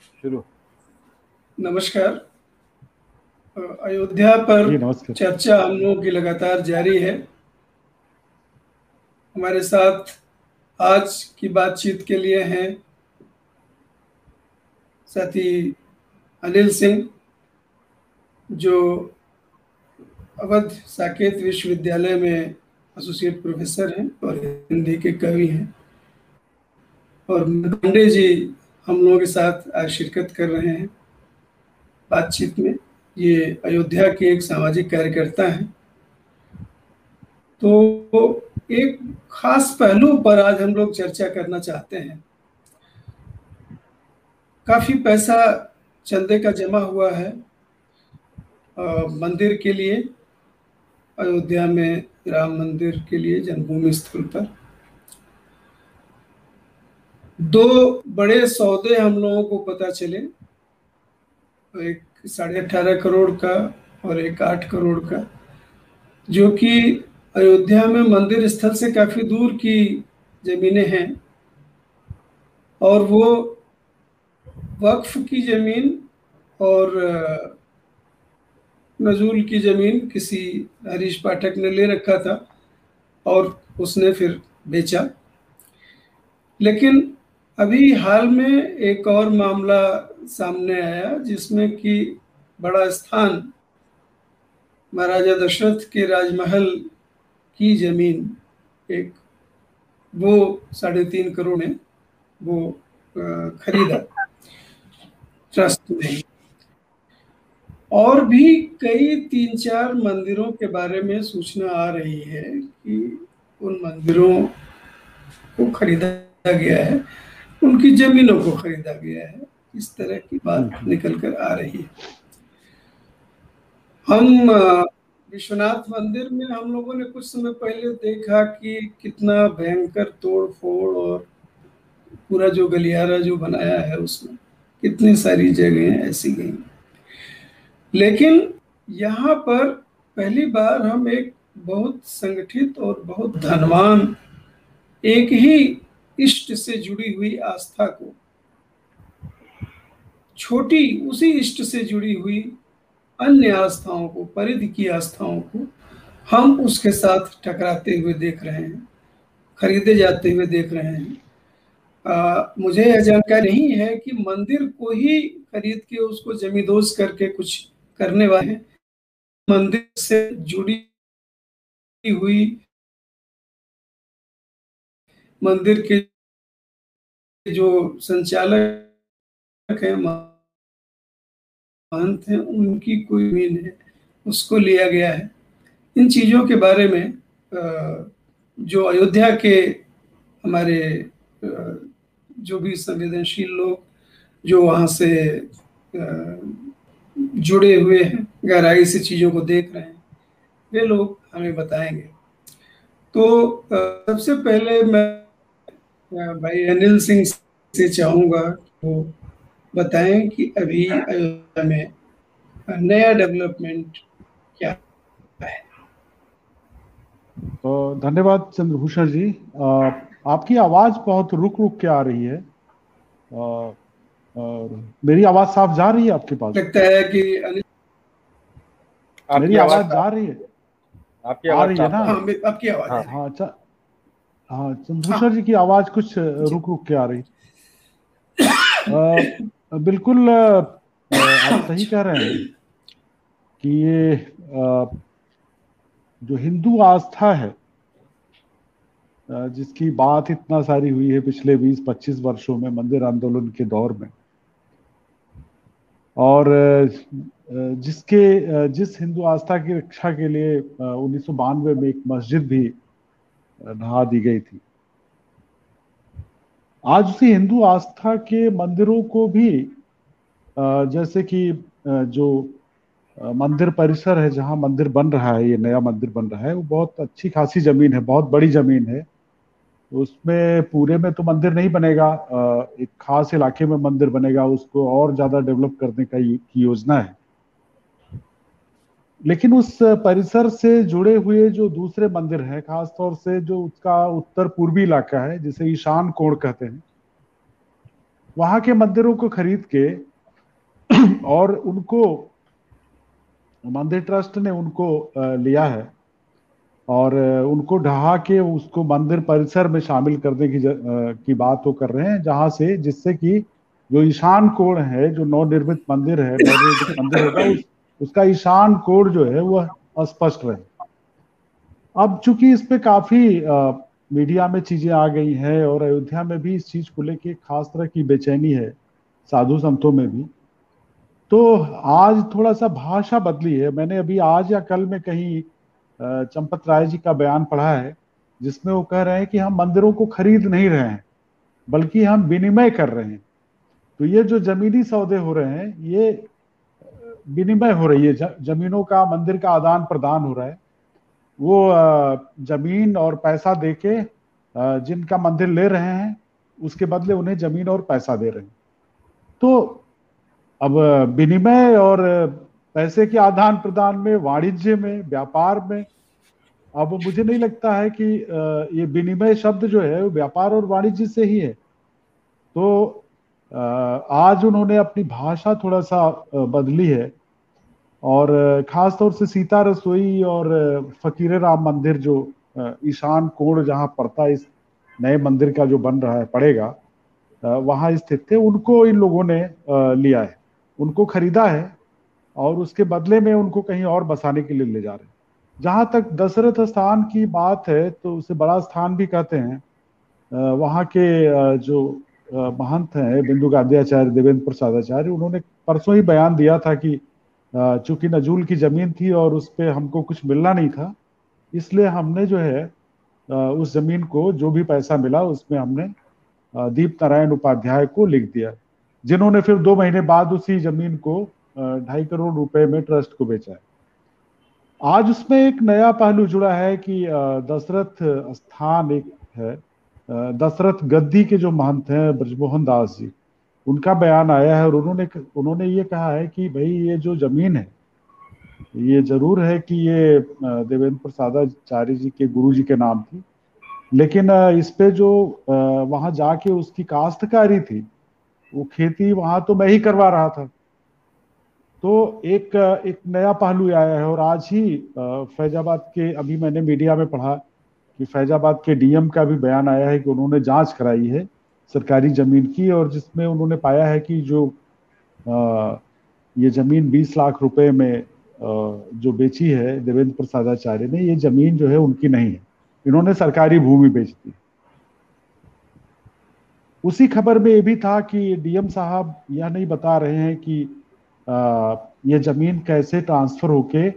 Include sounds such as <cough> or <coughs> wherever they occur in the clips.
शुरू। नमस्कार। अयोध्या पर चर्चा हम लोगों की लगातार जारी है। हमारे साथ आज की बातचीत के लिए हैं साथी अनिल सिंह जो अवध साकेत विश्वविद्यालय में एसोसिएट प्रोफेसर हैं और हिंदी के कवि हैं। और पांडे जी हम लोगों के साथ आज शिरकत कर रहे हैं। बातचीत में ये अयोध्या के एक सामाजिक कार्यकर्ता हैं। तो एक खास पहलू पर आज हम लोग चर्चा करना चाहते हैं। काफ़ी पैसा चंदे का जमा हुआ है मंदिर के लिए, अयोध्या में राम मंदिर के लिए, जन्मभूमि स्थल पर। दो बड़े सौदे हम लोगों को पता चले। एक साढ़े अठारह करोड़ का और एक आठ करोड़ का, जो कि अयोध्या में मंदिर स्थल से काफ़ी दूर की जमीनें हैं और वो वक्फ की ज़मीन और नजूल की ज़मीन किसी हरीश पाठक ने ले रखा था और उसने फिर बेचा। लेकिन अभी हाल में एक और मामला सामने आया, जिसमें कि बड़ा स्थान महाराजा दशरथ के राजमहल की ज़मीन एक, वो साढ़े तीन करोड़ में वो खरीदा। ट्रस्ट नहीं। और भी कई तीन चार मंदिरों के बारे में सूचना आ रही है कि उन मंदिरों को खरीदा गया है। उनकी जमीनों को खरीदा गया है। इस तरह की बात हम्म। निकल कर आ रही है। हम विश्वनाथ मंदिर में हम लोगों ने कुछ समय पहले देखा कि कितना भयंकर तोड़ फोड़ और पूरा जो गलियारा जो बनाया है उसमें कितनी सारी जगह ऐसी गई। लेकिन यहाँ पर पहली बार हम एक बहुत संगठित और बहुत धनवान एक ही इष्ट से जुड़ी हुई आस्था को। छोटी उसी इष्ट से जुड़ी हुई अन्य आस्थाओं को परिधि की आस्थाओं को हम उसके साथ टकराते हुए देख रहे हैं खरीदे जाते हुए देख रहे हैं। आ, मुझे यह जानकारी नहीं है कि मंदिर को ही खरीद के उसको जमींदोज करके कुछ करने वाले मंदिर से जुड़ी हुई मंदिर के जो संचालक है महंत हैं, उनकी कोई ज़मीन है, उसको लिया गया है। इन चीज़ों के बारे में जो अयोध्या के हमारे जो भी संवेदनशील लोग, जो वहाँ से जुड़े हुए हैं, गहराई से चीज़ों को देख रहे हैं, वे लोग हमें बताएँगे। तो सबसे पहले मैं भाई अनिल सिंह से चाहूँगा वो बताएँ कि अभी अयोध्या में नया डेवलपमेंट क्या है? तो धन्यवाद चंद्रभूषण जी। आ, आपकी आवाज़ बहुत रुक रुक के आ रही है। और, मेरी आवाज़ साफ़ जा रही है आपके पास? लगता है कि मेरी आवाज़ जा रही है? आपकी आवाज़ आ रही है ना? हाँ, आपकी आवाज़ हाँ। हाँ। अच्छा हाँ चंद्रभूषण जी की आवाज़ कुछ रुक रुक के आ रही। <coughs> आ, बिल्कुल आप सही कह रहे हैं कि ये जो हिंदू आस्था है जिसकी बात इतना सारी हुई है पिछले 20-25 वर्षों में मंदिर आंदोलन के दौर में और जिसके जिस हिंदू आस्था की रक्षा के लिए उन्नीस सौ बानवे में एक मस्जिद भी नहा दी गई थी। आज उसी हिंदू आस्था के मंदिरों को भी जैसे कि जो मंदिर परिसर है जहाँ मंदिर बन रहा है, ये नया मंदिर बन रहा है, वो बहुत अच्छी खासी ज़मीन है, बहुत बड़ी ज़मीन है। उसमें पूरे में तो मंदिर नहीं बनेगा एक खास इलाके में मंदिर बनेगा, उसको और ज़्यादा डेवलप करने का की योजना है। लेकिन उस परिसर से जुड़े हुए जो दूसरे मंदिर हैं खासतौर से जो उसका उत्तर पूर्वी इलाका है जिसे ईशान कोण कहते हैं वहाँ के मंदिरों को खरीद के <clears throat> और उनको मंदिर ट्रस्ट ने उनको लिया है और उनको ढहा के उसको मंदिर परिसर में शामिल करने की की बात वो कर रहे हैं जहाँ से जिससे कि जो ईशान कोण है जो नवनिर्मित मंदिर है नवनिर्मित मंदिर होगा <clears throat> उसका ईशान कोण जो है वह अस्पष्ट रहे अब चूँकि इस पे काफ़ी आ, मीडिया में चीज़ें आ गई हैं और अयोध्या में भी इस चीज़ को लेके खास तरह की बेचैनी है साधु संतों में भी तो आज थोड़ा सा भाषा बदली है। मैंने अभी आज या कल में कहीं चंपत राय जी का बयान पढ़ा है जिसमें वो कह रहे हैं कि हम मंदिरों को खरीद नहीं रहे हैं बल्कि हम विनिमय कर रहे हैं। तो ये जो जमीनी सौदे हो रहे हैं ये विनिमय हो रही है। जमीनों का, मंदिर का आदान प्रदान हो रहा है। वो ज़मीन और पैसा देके जिनका मंदिर ले रहे हैं, उसके बदले उन्हें ज़मीन और पैसा दे रहे हैं। तो अब, विनिमय और, पैसे के आदान प्रदान में, वाणिज्य में, व्यापार में, अब मुझे नहीं लगता है कि ये विनिमय शब्द जो है, वो व्यापार और वाणिज्य से ही है। तो आज उन्होंने अपनी भाषा थोड़ा सा बदली है। और खास तौर से सीता रसोई और फकीर राम मंदिर जो ईशान कोण जहाँ पड़ता है, इस नए मंदिर का जो बन रहा है, पड़ेगा वहाँ स्थित थे। उनको इन लोगों ने लिया है। उनको खरीदा है और उसके बदले में उनको कहीं और बसाने के लिए ले जा रहे हैं। जहाँ तक दशरथ स्थान की बात है तो उसे बड़ा स्थान भी कहते हैं। वहाँ के जो महंत हैं, बिंदु गांधीचार्य देवेंद्र प्रसाद आचार्य। उन्होंने परसों ही बयान दिया था कि चूँकि नजूल की ज़मीन थी और उस पर हमको कुछ मिलना नहीं था, इसलिए हमने जो है उस ज़मीन को, जो भी पैसा मिला, उसमें हमने दीप नारायण उपाध्याय को लिख दिया। जिन्होंने फिर दो महीने बाद उसी ज़मीन को ढाई करोड़ रुपए में ट्रस्ट को बेचा है। आज उसमें एक नया पहलू जुड़ा है कि दशरथ स्थान एक है। दशरथ गद्दी के जो महंत हैं, ब्रजमोहन दास जी, उनका बयान आया है और उन्होंने उन्होंने ये कहा है कि भाई ये जो ज़मीन है, ये ज़रूर है कि ये देवेंद्र प्रसाद आचार्य जी के गुरु जी के नाम थी, लेकिन इस पे जो वहाँ जाके उसकी काश्तकारी थी, वो खेती वहाँ तो मैं ही करवा रहा था। तो एक एक नया पहलू आया है और आज ही फैजाबाद के, अभी मैंने मीडिया में पढ़ा कि फैजाबाद के डीएम का भी बयान आया है कि उन्होंने जाँच कराई है सरकारी ज़मीन की और जिसमें उन्होंने पाया है कि जो आ, ये ज़मीन 20 लाख रुपए में आ, जो बेची है देवेंद्र प्रसाद आचार्य ने ये ज़मीन जो है उनकी नहीं है। इन्होंने सरकारी भूमि बेच दी। उसी खबर में ये भी था कि डीएम साहब यह नहीं बता रहे हैं कि आ, ये ज़मीन कैसे ट्रांसफ़र होके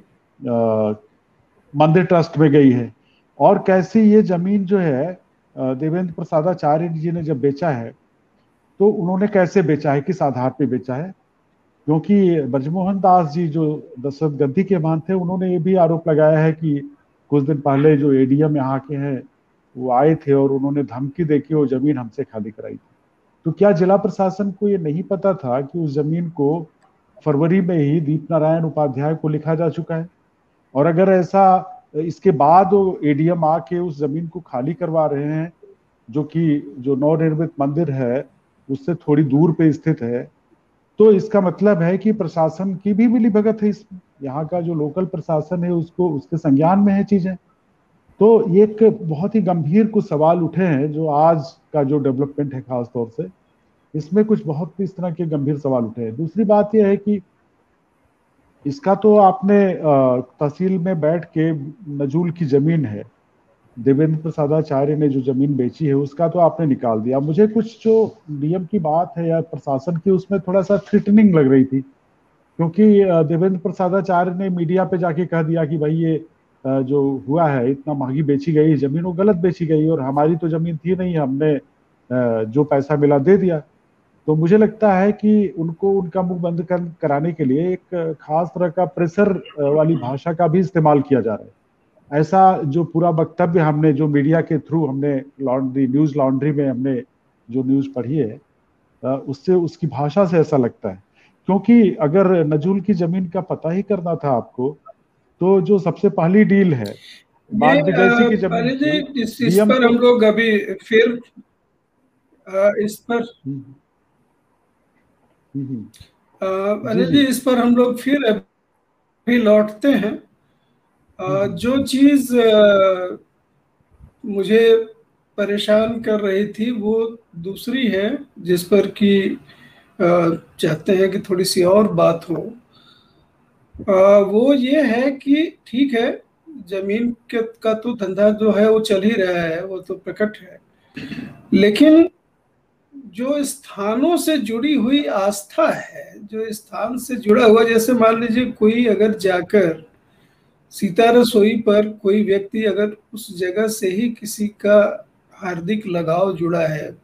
मंदिर ट्रस्ट में गई है। और कैसे ये ज़मीन जो है देवेंद्र प्रसादाचार्य जी ने जब बेचा है तो उन्होंने कैसे बेचा है? किस आधार पे बेचा है? क्योंकि ब्रजमोहन दास जी जो दशरथ गद्दी के मान थे, उन्होंने ये भी आरोप लगाया है कि कुछ दिन पहले जो एडीएम यहाँ के हैं, वो आए थे और उन्होंने धमकी दे वो ज़मीन हमसे खाली कराई थी। तो क्या जिला प्रशासन को ये नहीं पता था कि उस ज़मीन को फरवरी में ही दीप नारायण उपाध्याय को लिखा जा चुका है? और अगर ऐसा इसके बाद वो एडीएम आके उस ज़मीन को खाली करवा रहे हैं, जो कि, जो नवनिर्मित मंदिर है, उससे थोड़ी दूर पे स्थित है। तो इसका मतलब है कि प्रशासन की भी मिली भगत है इसमें। यहाँ का जो लोकल प्रशासन है, उसको, उसके संज्ञान में है चीज़ें। तो एक बहुत ही गंभीर कुछ सवाल उठे हैं, जो आज का जो डेवलपमेंट है खास तौर से। इसमें कुछ बहुत इस तरह के गंभीर सवाल उठे हैं। दूसरी बात यह है कि इसका तो आपने तहसील में बैठ के नजूल की ज़मीन है। देवेंद्र प्रसादाचार्य ने जो ज़मीन बेची है, उसका तो आपने निकाल दिया। मुझे कुछ जो नियम की बात है या प्रशासन की, उसमें थोड़ा सा थ्रिटनिंग लग रही थी। क्योंकि देवेंद्र प्रसादाचार्य ने मीडिया पे जाके कह दिया कि भाई ये जो हुआ है, इतना महँगी बेची गई, ज़मीन वो गलत बेची गई और हमारी तो ज़मीन थी नहीं, हमने जो पैसा मिला दे दिया। तो मुझे लगता है कि उनको उनका मुँह बंद कर कराने के लिए एक खास तरह का प्रेशर वाली भाषा का भी इस्तेमाल किया जा रहा है ऐसा जो पूरा वक्तव्य हमने जो मीडिया के थ्रू हमने लॉन्ड्री न्यूज़ लॉन्ड्री में हमने जो न्यूज़ पढ़ी है उससे उसकी भाषा से ऐसा लगता है क्योंकि अगर नजूल की ज़मीन का पता ही करना था आपको तो जो सबसे पहली डील है की ज़मीन इस, इस पर हम लोग अभी फिर इस पर हम्म। अनिल जी इस पर हम लोग फिर अभी लौटते हैं। जो चीज़ मुझे परेशान कर रही थी वो दूसरी है जिस पर कि चाहते हैं कि थोड़ी सी और बात हो। वो ये है कि ठीक है ज़मीन के का तो धंधा जो है वो चल ही रहा है वो तो प्रकट है। लेकिन जो स्थानों से जुड़ी हुई आस्था है, जो स्थान से जुड़ा हुआ, जैसे मान लीजिए कोई अगर जाकर सीता रसोई पर कोई व्यक्ति अगर उस जगह से ही किसी का हार्दिक लगाव जुड़ा है।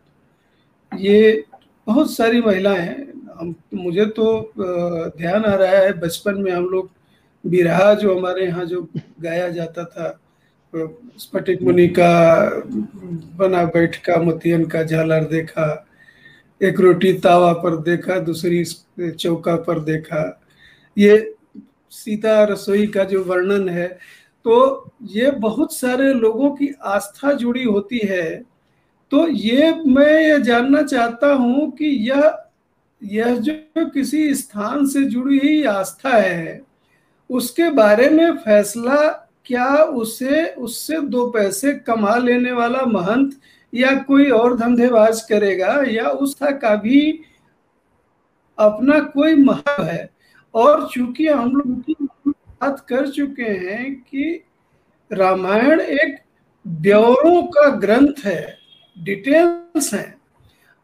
ये बहुत सारी महिलाएँ हम, मुझे तो ध्यान आ रहा है, बचपन में हम लोग बिरहा जो हमारे यहाँ जो गाया जाता था स्फटिक मुनि का, बना बैठ का, मोतियन का झालर देखा एक रोटी तावा पर देखा, दूसरी चौका पर देखा। ये सीता रसोई का जो वर्णन है तो ये बहुत सारे लोगों की आस्था जुड़ी होती है। तो ये मैं ये जानना चाहता हूँ कि यह यह जो किसी स्थान से जुड़ी हुई आस्था है, उसके बारे में फैसला क्या उसे, उससे दो पैसे कमा लेने वाला महंत या कोई और धंधेबाज करेगा या उसका का भी अपना कोई महत्व है। और चूँकि हम लोग बात कर चुके हैं कि रामायण एक ब्यौरों का ग्रंथ है डिटेल्स हैं।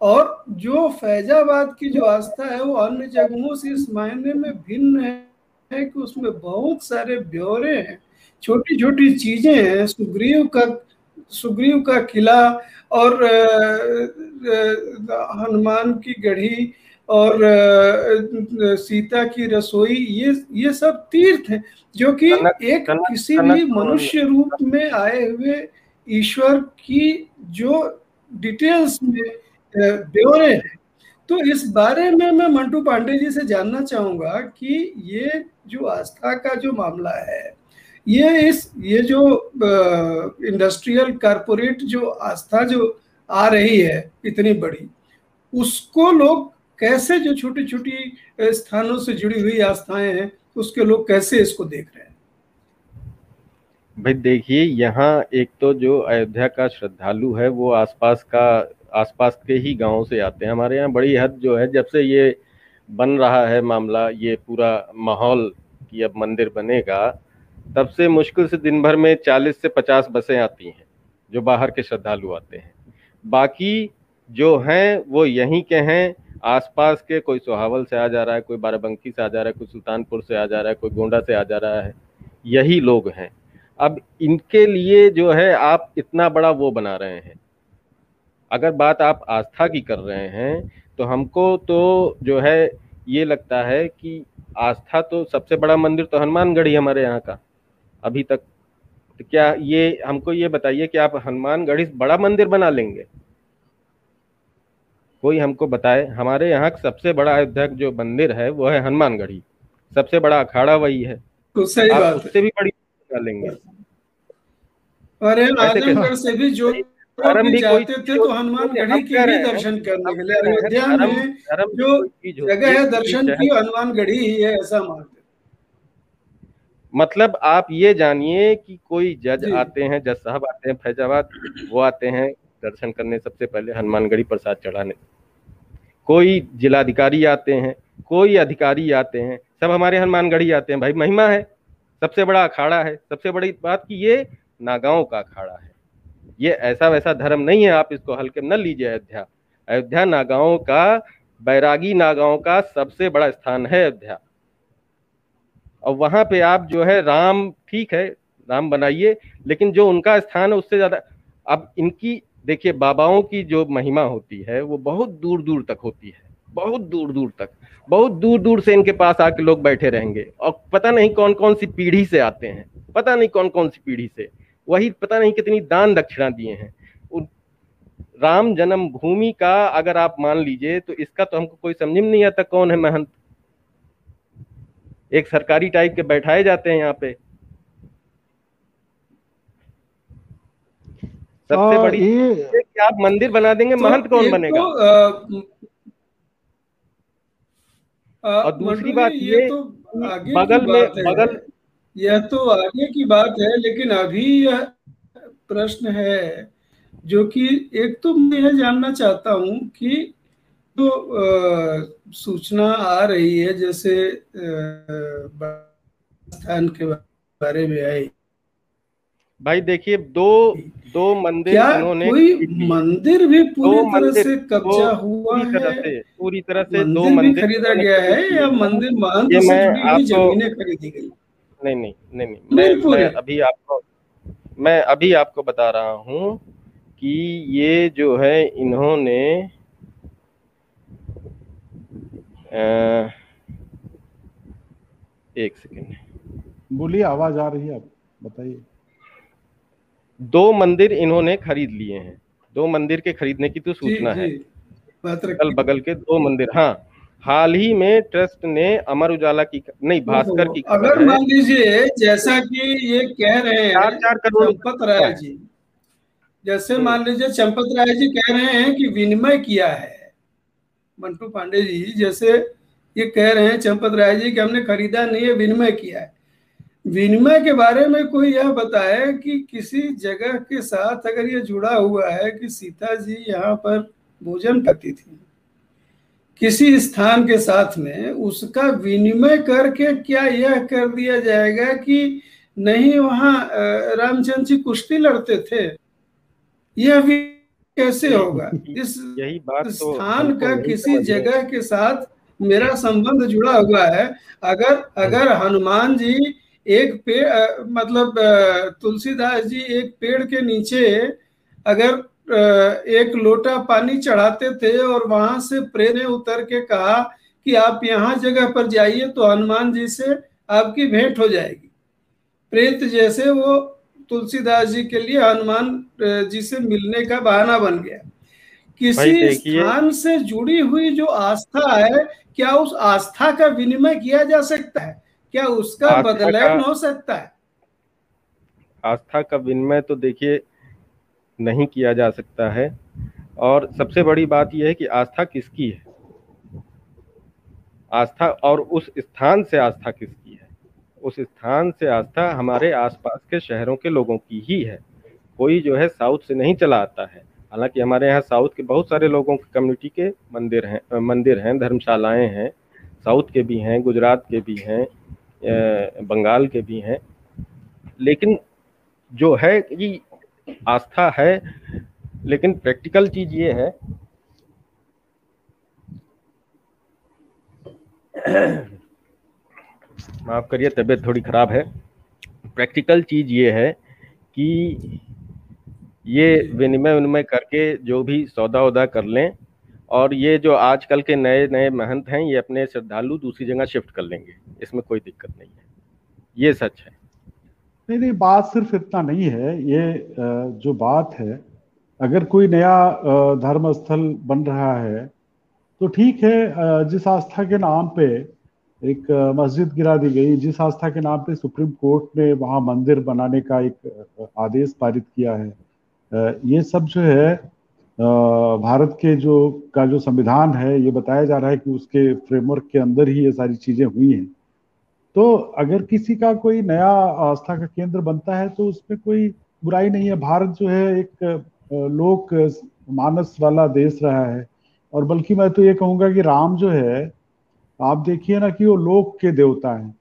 और जो फैजाबाद की जो आस्था है वो अन्य जगहों से इस मायने में भिन्न है, कि उसमें बहुत सारे ब्यौरे हैं। छोटी छोटी चीज़ें हैं सुग्रीव का सुग्रीव का किला और हनुमान की गढ़ी और सीता की रसोई ये ये सब तीर्थ हैं जो कि एक किसी भी मनुष्य रूप में आए हुए ईश्वर की जो डिटेल्स में ब्यौरे हैं। तो इस बारे में मैं मंटू पांडे जी से जानना चाहूँगा कि ये जो आस्था का जो मामला है ये इस, ये जो इंडस्ट्रियल कारपोरेट जो आस्था जो आ रही है, इतनी बड़ी, उसको लोग कैसे जो छोटी छोटी स्थानों से जुड़ी हुई आस्थाएँ हैं, उसके लोग कैसे इसको देख रहे हैं? भाई देखिए, यहाँ एक तो जो अयोध्या का श्रद्धालु है, वो आसपास का, आसपास के ही गाँवों से आते हैं। हमारे यहाँ बड़ी हद जो है, जब से ये बन रहा है मामला, ये पूरा माहौल कि अब मंदिर बनेगा तब से मुश्किल से दिन भर में 40 से 50 बसें आती हैं, जो बाहर के श्रद्धालु आते हैं। बाकी जो हैं, वो यहीं के हैं, आसपास के कोई सोहावल से आ जा रहा है, कोई बाराबंकी से आ जा रहा है, कोई सुल्तानपुर से आ जा रहा है, कोई गोंडा से आ जा रहा है, यही लोग हैं। अब इनके लिए जो है, आप इतना बड़ा वो बना रहे हैं। अगर बात आप आस्था की कर रहे हैं तो हमको तो जो है, ये लगता है कि आस्था तो सबसे बड़ा मंदिर तो हनुमानगढ़ी हमारे यहाँ का। अभी तक। तो क्या ये हमको ये बताइए कि आप हनुमानगढ़ी बड़ा मंदिर बना लेंगे? कोई हमको बताए? हमारे यहाँ सबसे बड़ा अयोध्या जो मंदिर है वो है हनुमानगढ़ी सबसे बड़ा अखाड़ा वही है। तो सही बात उससे भी बड़ी बना लेंगे। अरे आजमगढ़ से भी जो धर्म भी जाते थे तो हनुमान गढ़ी के ही दर्शन करने के लिए अयोध्या में जो जगह है दर्शन की हनुमान गढ़ी ही है ऐसा मानते मतलब आप ये जानिए कि कोई जज आते हैं जज साहब आते हैं फैजाबाद वो आते हैं दर्शन करने सबसे पहले हनुमानगढ़ी प्रसाद चढ़ाने। कोई जिलाधिकारी आते हैं कोई अधिकारी आते हैं सब हमारे हनुमानगढ़ी आते हैं। भाई महिमा है सबसे बड़ा अखाड़ा है सबसे बड़ी बात की ये नागांव का अखाड़ा है। ये ऐसा वैसा धर्म नहीं है आप इसको हल्के न लीजिए अयोध्या। अयोध्या नागाओं का बैरागी नागाओं का सबसे बड़ा स्थान है अयोध्या। और वहाँ पे आप जो है राम ठीक है, राम बनाइए, लेकिन जो उनका स्थान है उससे ज़्यादा, अब इनकी, देखिए, बाबाओं की जो महिमा होती है, वो बहुत दूर दूर तक होती है, बहुत दूर दूर तक, बहुत दूर दूर से इनके पास आके लोग बैठे रहेंगे, और पता नहीं कौन कौन सी पीढ़ी से आते हैं, पता नहीं कौन कौन सी पीढ़ी से, वही पता नहीं कितनी दान दक्षिणा दिए हैं। राम जन्म भूमि का अगर आप मान लीजिए तो इसका तो हमको कोई समझ में नहीं आता कौन है महंत एक सरकारी टाइप के बैठाए जाते हैं यहाँ पे। सबसे बड़ी ये... कि आप मंदिर बना देंगे तो महंत कौन बनेगा? तो, आ, आ, और दूसरी बात ये तो आगे बगल में बगल यह तो आगे की बात है लेकिन अभी यह प्रश्न है जो कि एक तो मैं यह जानना चाहता हूँ कि तो सूचना आ रही है जैसे स्थान के बारे में आई। भाई देखिए दो दो मंदिर क्या कोई मंदिर भी पूरी तरह से कब्जा हुआ है? से, पूरी तरह से दो मंदिर खरीदा गया है या मंदिर महंत हुई जमीनें खरीदी गई? नहीं नहीं नहीं नहीं मैं, मैं अभी आपको मैं अभी आपको बता रहा हूँ कि ये जो है इन्होंने एक सेकेंड बोलिए आवाज़ आ रही है आप बताइए। दो मंदिर इन्होंने खरीद लिए हैं। दो मंदिर के खरीदने की तो सूचना है। कल बगल के दो मंदिर हाँ। हाल ही में ट्रस्ट ने अमर उजाला की नहीं भास्कर की अगर मान लीजिए जैसा कि ये कह रहे हैं चार चार करोड़ चंपत राय जी। जैसे हम्म। मान लीजिए चंपत राय जी कह रहे हैं कि विनिमय किया है। मंटू पांडे जी, जैसे ये कह रहे हैं चंपत राय जी कि हमने खरीदा नहीं है, विनिमय किया है। विनिमय के बारे में कोई यह बताए कि किसी जगह के साथ अगर ये जुड़ा हुआ है कि सीता जी यहाँ पर भोजन करती थी, किसी स्थान के साथ में उसका विनिमय करके क्या यह कर दिया जाएगा कि नहीं वहाँ रामचंद्र जी कुश्ती लड़ते थे? यह भी कैसे होगा? <laughs> इस यही बात स्थान तो का किसी जगह के साथ मेरा संबंध जुड़ा हुआ है। अगर अगर हनुमान जी एक पेड़ मतलब तुलसीदास जी एक पेड़ के नीचे अगर एक लोटा पानी चढ़ाते थे और वहाँ से प्रेम उतर के कहा कि आप यहाँ जगह पर जाइए तो हनुमान जी से आपकी भेंट हो जाएगी। प्रेत जैसे वो तुलसीदास जी के लिए हनुमान जी से मिलने का बहाना बन गया। किसी स्थान से जुड़ी हुई जो आस्था है क्या उस आस्था का विनिमय किया जा सकता है? क्या उसका बदलाव हो सकता है? आस्था का विनिमय तो देखिए नहीं किया जा सकता है। और सबसे बड़ी बात यह है कि आस्था किसकी है? आस्था और उस स्थान से आस्था किसकी है? उस स्थान से आस्था हमारे आसपास के शहरों के लोगों की ही है। कोई जो है साउथ से नहीं चला आता है। हालाँकि हमारे यहाँ साउथ के बहुत सारे लोगों के कम्युनिटी के मंदिर हैं मंदिर हैं, धर्मशालाएँ हैं, साउथ के भी हैं, गुजरात के भी हैं बंगाल के भी हैं। लेकिन जो है कि आस्था है, लेकिन प्रैक्टिकल चीज़ ये है माफ़ करिए, तबीयत थोड़ी खराब है। प्रैक्टिकल चीज़ ये है कि ये विनिमय विनिमय करके जो भी सौदा उदा कर लें और ये जो आजकल के नए नए महंत हैं, ये अपने श्रद्धालु दूसरी जगह शिफ्ट कर लेंगे। इसमें कोई दिक्कत नहीं है। ये सच है। नहीं नहीं, बात सिर्फ़ इतना नहीं है। ये जो बात है, अगर कोई नया धर्म स्थल बन रहा है तो ठीक है जिस आस्था के नाम पे एक मस्जिद गिरा दी गई, जिस आस्था के नाम पे सुप्रीम कोर्ट ने वहाँ मंदिर बनाने का एक आदेश पारित किया है। ये सब जो है भारत के जो, का जो संविधान है, ये बताया जा रहा है कि उसके फ्रेमवर्क के अंदर ही ये सारी चीज़ें हुई हैं। तो अगर किसी का कोई नया आस्था का केंद्र बनता है तो उसमें कोई बुराई नहीं है। भारत जो है, एक लोक, मानस वाला देश रहा है। और बल्कि मैं तो ये कहूँगा कि राम जो है आप देखिए ना कि वो लोक के देवता हैं।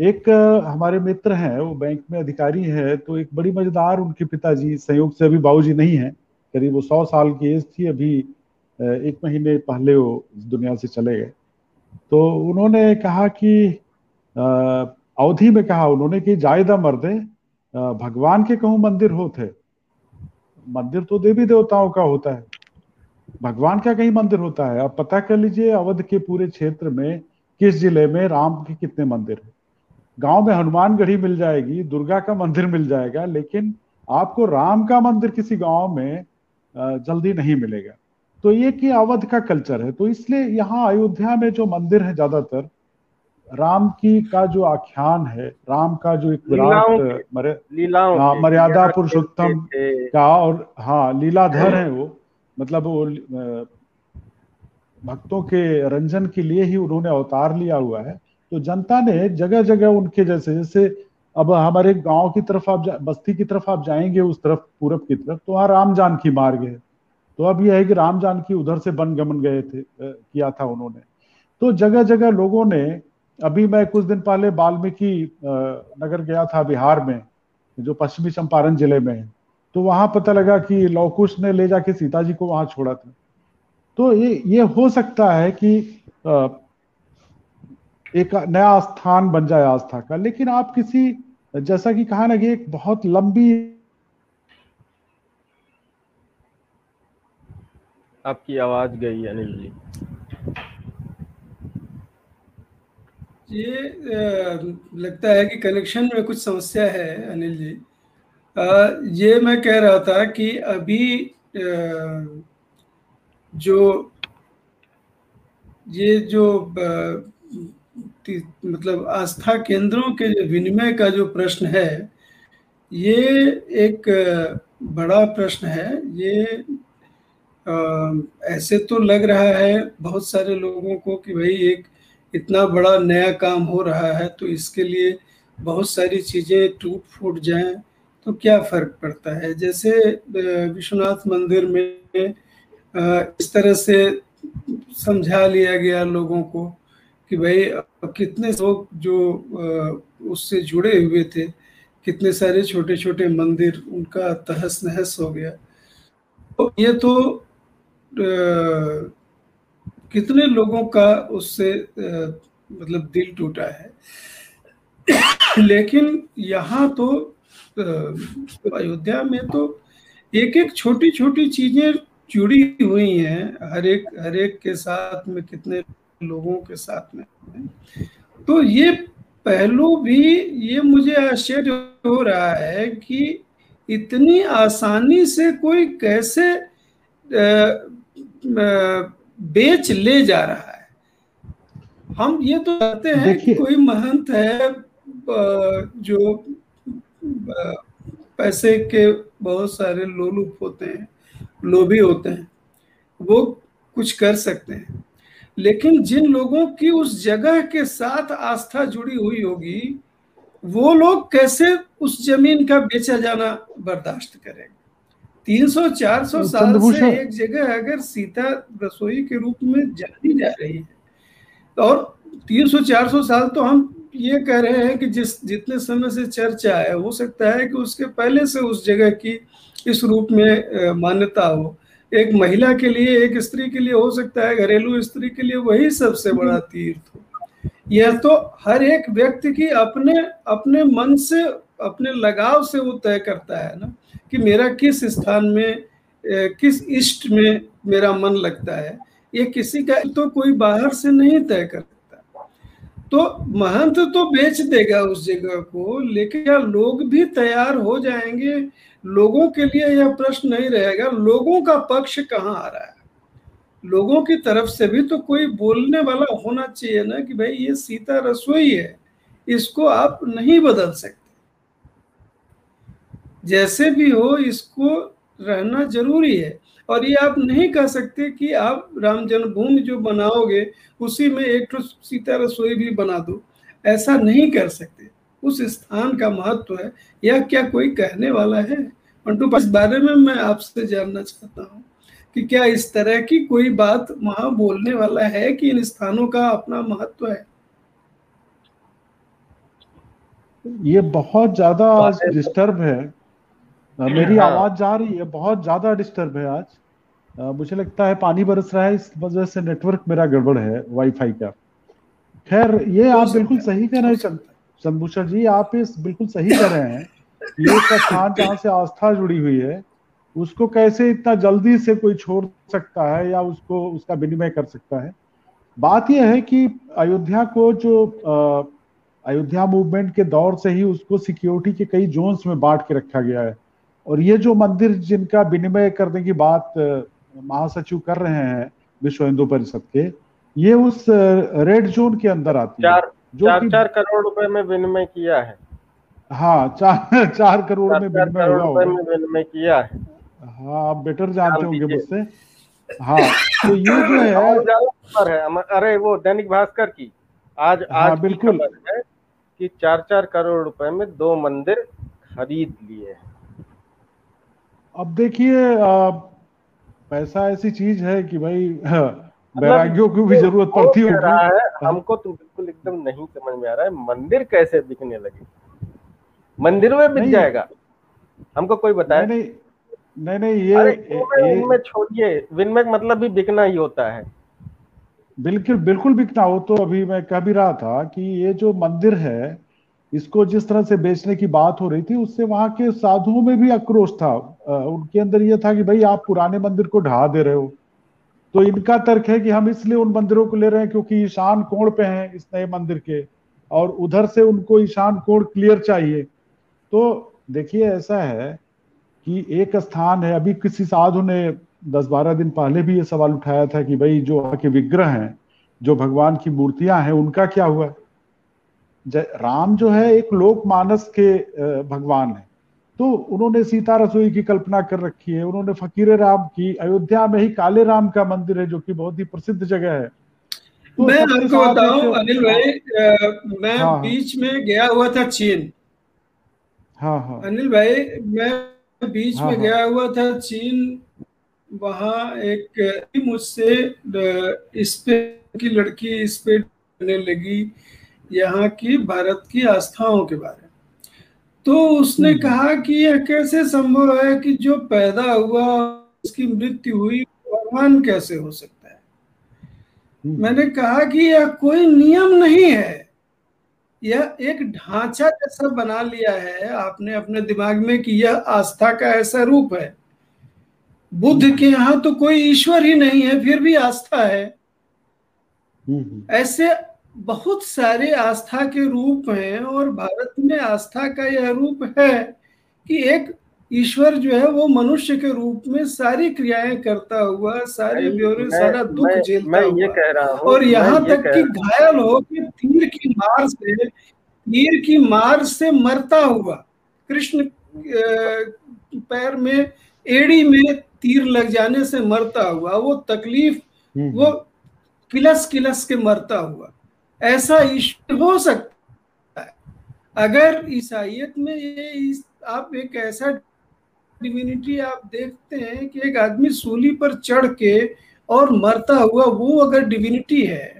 एक हमारे मित्र हैं, वो बैंक में अधिकारी है तो एक बड़ी मज़ेदार उनके पिताजी संयोग से अभी बाबूजी नहीं है। करीब वो सौ साल की एज थी, अभी एक महीने पहले वो दुनिया से चले गए। तो उन्होंने कहा कि अवधि में कहा उन्होंने कि जायदा मर्दे भगवान के कहूँ मंदिर होते। मंदिर तो देवी देवताओं का होता है। भगवान का कहीं मंदिर होता है आप पता कर लीजिए अवध के पूरे क्षेत्र में किस ज़िले में राम के कितने मंदिर है? गाँव में हनुमान गढ़ी मिल जाएगी दुर्गा का मंदिर मिल जाएगा लेकिन आपको राम का मंदिर किसी गाँव में जल्दी नहीं मिलेगा। तो ये कि अवध का कल्चर है तो इसलिए यहाँ अयोध्या में जो मंदिर है ज़्यादातर राम की का जो आख्यान है राम का जो एक विराट हाँ, मर्यादा पुरुषोत्तम का और हाँ लीलाधर है वो। मतलब वो भक्तों के रंजन के लिए ही उन्होंने अवतार लिया हुआ है। तो जनता ने जगह जगह उनके जैसे जैसे अब हमारे गाँव की तरफ़ आप बस्ती की तरफ़ आप जाएँगे, उस तरफ़, पूरब की तरफ़ तो वहाँ राम जानकी मार्ग है। तो अब यह है कि राम जानकी उधर से बन गमन गए थे किया था उन्होंने। तो जगह जगह लोगों ने, अभी मैं कुछ दिन पहले वाल्मीकि नगर गया था बिहार में, जो पश्चिमी चंपारण ज़िले में है। तो वहाँ पता लगा कि लौकुश ने ले जाके सीता जी को वहाँ छोड़ा था। तो ये ये हो सकता है कि एक नया स्थान बन जाए आस्था का। लेकिन आप किसी जैसा कि कहा ना कि एक बहुत लंबी आपकी आवाज़ गई अनिल जी। ये लगता है कि कनेक्शन में कुछ समस्या है अनिल जी। ये मैं कह रहा था कि अभी जो, ये जो मतलब आस्था केंद्रों के विनिमय का जो प्रश्न है, ये एक बड़ा प्रश्न है। ये ऐसे तो लग रहा है बहुत सारे लोगों को कि भाई एक इतना बड़ा नया काम हो रहा है तो इसके लिए बहुत सारी चीज़ें टूट फूट जाएँ। तो क्या फ़र्क पड़ता है? जैसे विश्वनाथ मंदिर में इस तरह से समझा लिया गया लोगों को कि भाई कितने लोग जो उससे जुड़े हुए थे, कितने सारे छोटे छोटे मंदिर उनका तहस नहस हो गया। तो ये तो कितने लोगों का उससे मतलब दिल टूटा है। लेकिन यहाँ तो अयोध्या में तो एक एक छोटी छोटी चीज़ें जुड़ी हुई हैं हर एक हर एक के साथ में कितने लोगों के साथ में। तो ये पहलू भी ये मुझे आश्चर्य हो रहा है कि इतनी आसानी से कोई कैसे बेच ले जा रहा है। हम ये तो कहते हैं कि कोई महंत है जो पैसे के बहुत सारे लोलुप होते हैं लोभी होते हैं वो कुछ कर सकते हैं। लेकिन जिन लोगों की उस जगह के साथ आस्था जुड़ी हुई होगी वो लोग कैसे उस ज़मीन का बेचा जाना बर्दाश्त करेंगे? तीन सौ चार सौ साल से एक जगह अगर सीता रसोई के रूप में जानी जा रही है और तीन सौ चार सौ साल तो हम ये कह रहे हैं कि जिस, जितने समय से चर्चा है, हो सकता है कि उसके पहले से उस जगह की इस रूप में मान्यता हो। एक महिला के लिए, एक स्त्री के लिए हो सकता है, घरेलू स्त्री के लिए वही सबसे बड़ा तीर्थ हो। यह तो हर एक व्यक्ति की अपने अपने मन से, अपने लगाव से वो तय करता है ना, कि मेरा किस स्थान में किस इष्ट में मेरा मन लगता है। ये किसी का तो कोई बाहर से नहीं तय करता। तो महंत तो बेच देगा उस जगह को, लेकिन क्या लोग भी तैयार हो जाएँगे। लोगों के लिए यह प्रश्न नहीं रहेगा, लोगों का पक्ष कहाँ आ रहा है? लोगों की तरफ़ से भी तो कोई बोलने वाला होना चाहिए ना कि भाई ये सीता रसोई है, इसको आप नहीं बदल सकते। जैसे भी हो, इसको रहना ज़रूरी है। और ये आप नहीं कह सकते कि आप राम जन्मभूमि जो बनाओगे उसी में एक तो सीता रसोई भी बना दो। ऐसा नहीं कर सकते। उस स्थान का महत्व है। यह क्या कोई कहने वाला है? पंटू इस बारे में मैं आपसे जानना चाहता हूँ कि क्या इस तरह की कोई बात वहाँ बोलने वाला है कि इन स्थानों का अपना महत्व है? ये बहुत ज़्यादा डिस्टर्ब है। <clears throat> मेरी हाँ। आवाज़ जा रही है बहुत ज़्यादा डिस्टर्ब है आज। आ, मुझे लगता है पानी बरस रहा है इस वजह से नेटवर्क मेरा गड़बड़ है वाईफाई का। खैर ये आप बिल्कुल सही कह रहे हैं चंद्रभूषण जी आप इस बिल्कुल सही कह रहे हैं। ये स्थान जहाँ से आस्था जुड़ी हुई है उसको कैसे इतना जल्दी से कोई छोड़ सकता है या उसको उसका विनिमय कर सकता है? बात यह है कि अयोध्या को जो अयोध्या मूवमेंट के दौर से ही उसको सिक्योरिटी के कई जोन्स में बांट के रखा गया है। और ये जो मंदिर जिनका विनिमय करने की बात महासचिव कर रहे हैं विश्व हिंदू परिषद के ये उस रेड जोन के अंदर आती चार, है जो चार, चार करोड़ रुपए में विनिमय किया है। हाँ चार चार करोड़ में विनिमय हुआ में विनिमय किया है। हाँ आप बेटर जानते होंगे मुझसे। हाँ तो ये जो <coughs> है है अरे वो दैनिक भास्कर की आज हाँ, आज बिल्कुल। है कि चार चार करोड़ रुपए में दो मंदिर खरीद लिए अब देखिए पैसा ऐसी चीज़ है कि भाई मतलब वैराग्यों की भी ज़रूरत पड़ती होगी। है हाँ। हमको तो बिल्कुल एकदम नहीं समझ में आ रहा है मंदिर कैसे बिकने लगे? मंदिर में बिक जाएगा। हमको कोई बताए? नहीं नहीं नहीं ये इनमें छोड़िए। विनमेक मतलब भी बिकना ही होता है। बिल्कुल बिल्कुल बिकना हो तो अभी मैं कह भी रहा था कि ये जो मंदिर है इसको जिस तरह से बेचने की बात हो रही थी उससे वहाँ के साधुओं में भी आक्रोश था। उनके अंदर यह था कि भाई आप पुराने मंदिर को ढहा दे रहे हो। तो इनका तर्क है कि हम इसलिए उन मंदिरों को ले रहे हैं क्योंकि ईशान कोण पे हैं इस नए मंदिर के और उधर से उनको ईशान कोण क्लियर चाहिए। तो देखिए, ऐसा है कि एक स्थान है। अभी किसी साधु ने दस बारह दिन पहले भी ये सवाल उठाया था कि भाई जो के विग्रह हैं, जो भगवान की मूर्तियाँ हैं, उनका क्या हुआ? राम जो है एक लोक मानस के भगवान है। तो उन्होंने सीता रसोई की कल्पना कर रखी है उन्होंने फकीर राम की अयोध्या में ही काले राम का मंदिर है जो कि बहुत ही प्रसिद्ध जगह है। तो मैं आपको बताऊँ अनिल भाई मैं हाँ, हाँ, बीच में गया हुआ था चीन। हाँ हाँ। अनिल भाई मैं बीच हाँ, में हाँ, गया हुआ था चीन वहाँ एक मुझसे इस पे की लड़की इस पे लगी यहाँ की भारत की आस्थाओं के बारे में। तो उसने हम्म। कहा कि यह कैसे संभव है कि जो पैदा हुआ उसकी मृत्यु हुई भगवान कैसे हो सकता है? हम्म। मैंने कहा कि यह कोई नियम नहीं है। यह एक ढांचा जैसा बना लिया है। आपने अपने दिमाग में कि यह आस्था का ऐसा रूप है। बुद्ध के यहाँ तो कोई ईश्वर ही नहीं है फिर भी आस्था है। हम्म, ऐसे बहुत सारे आस्था के रूप हैं और भारत में आस्था का यह रूप है कि एक ईश्वर जो है वो मनुष्य के रूप में सारी क्रियाएँ करता हुआ सारे ब्योरे सारा दुख झेलता मैं ये कह रहा हूँ और यहाँ तक कि घायल हो कि तीर की मार से तीर की मार से मरता हुआ कृष्ण पैर में एड़ी में तीर लग जाने से मरता हुआ वो तकलीफ़ हम्म, वो। किलस किलस के मरता हुआ। ऐसा ईश्वर हो सकता है। अगर ईसाइत में ये इस, आप एक ऐसा डिविनिटी आप देखते हैं कि एक आदमी सूली पर चढ़ के और मरता हुआ वो अगर डिविनिटी है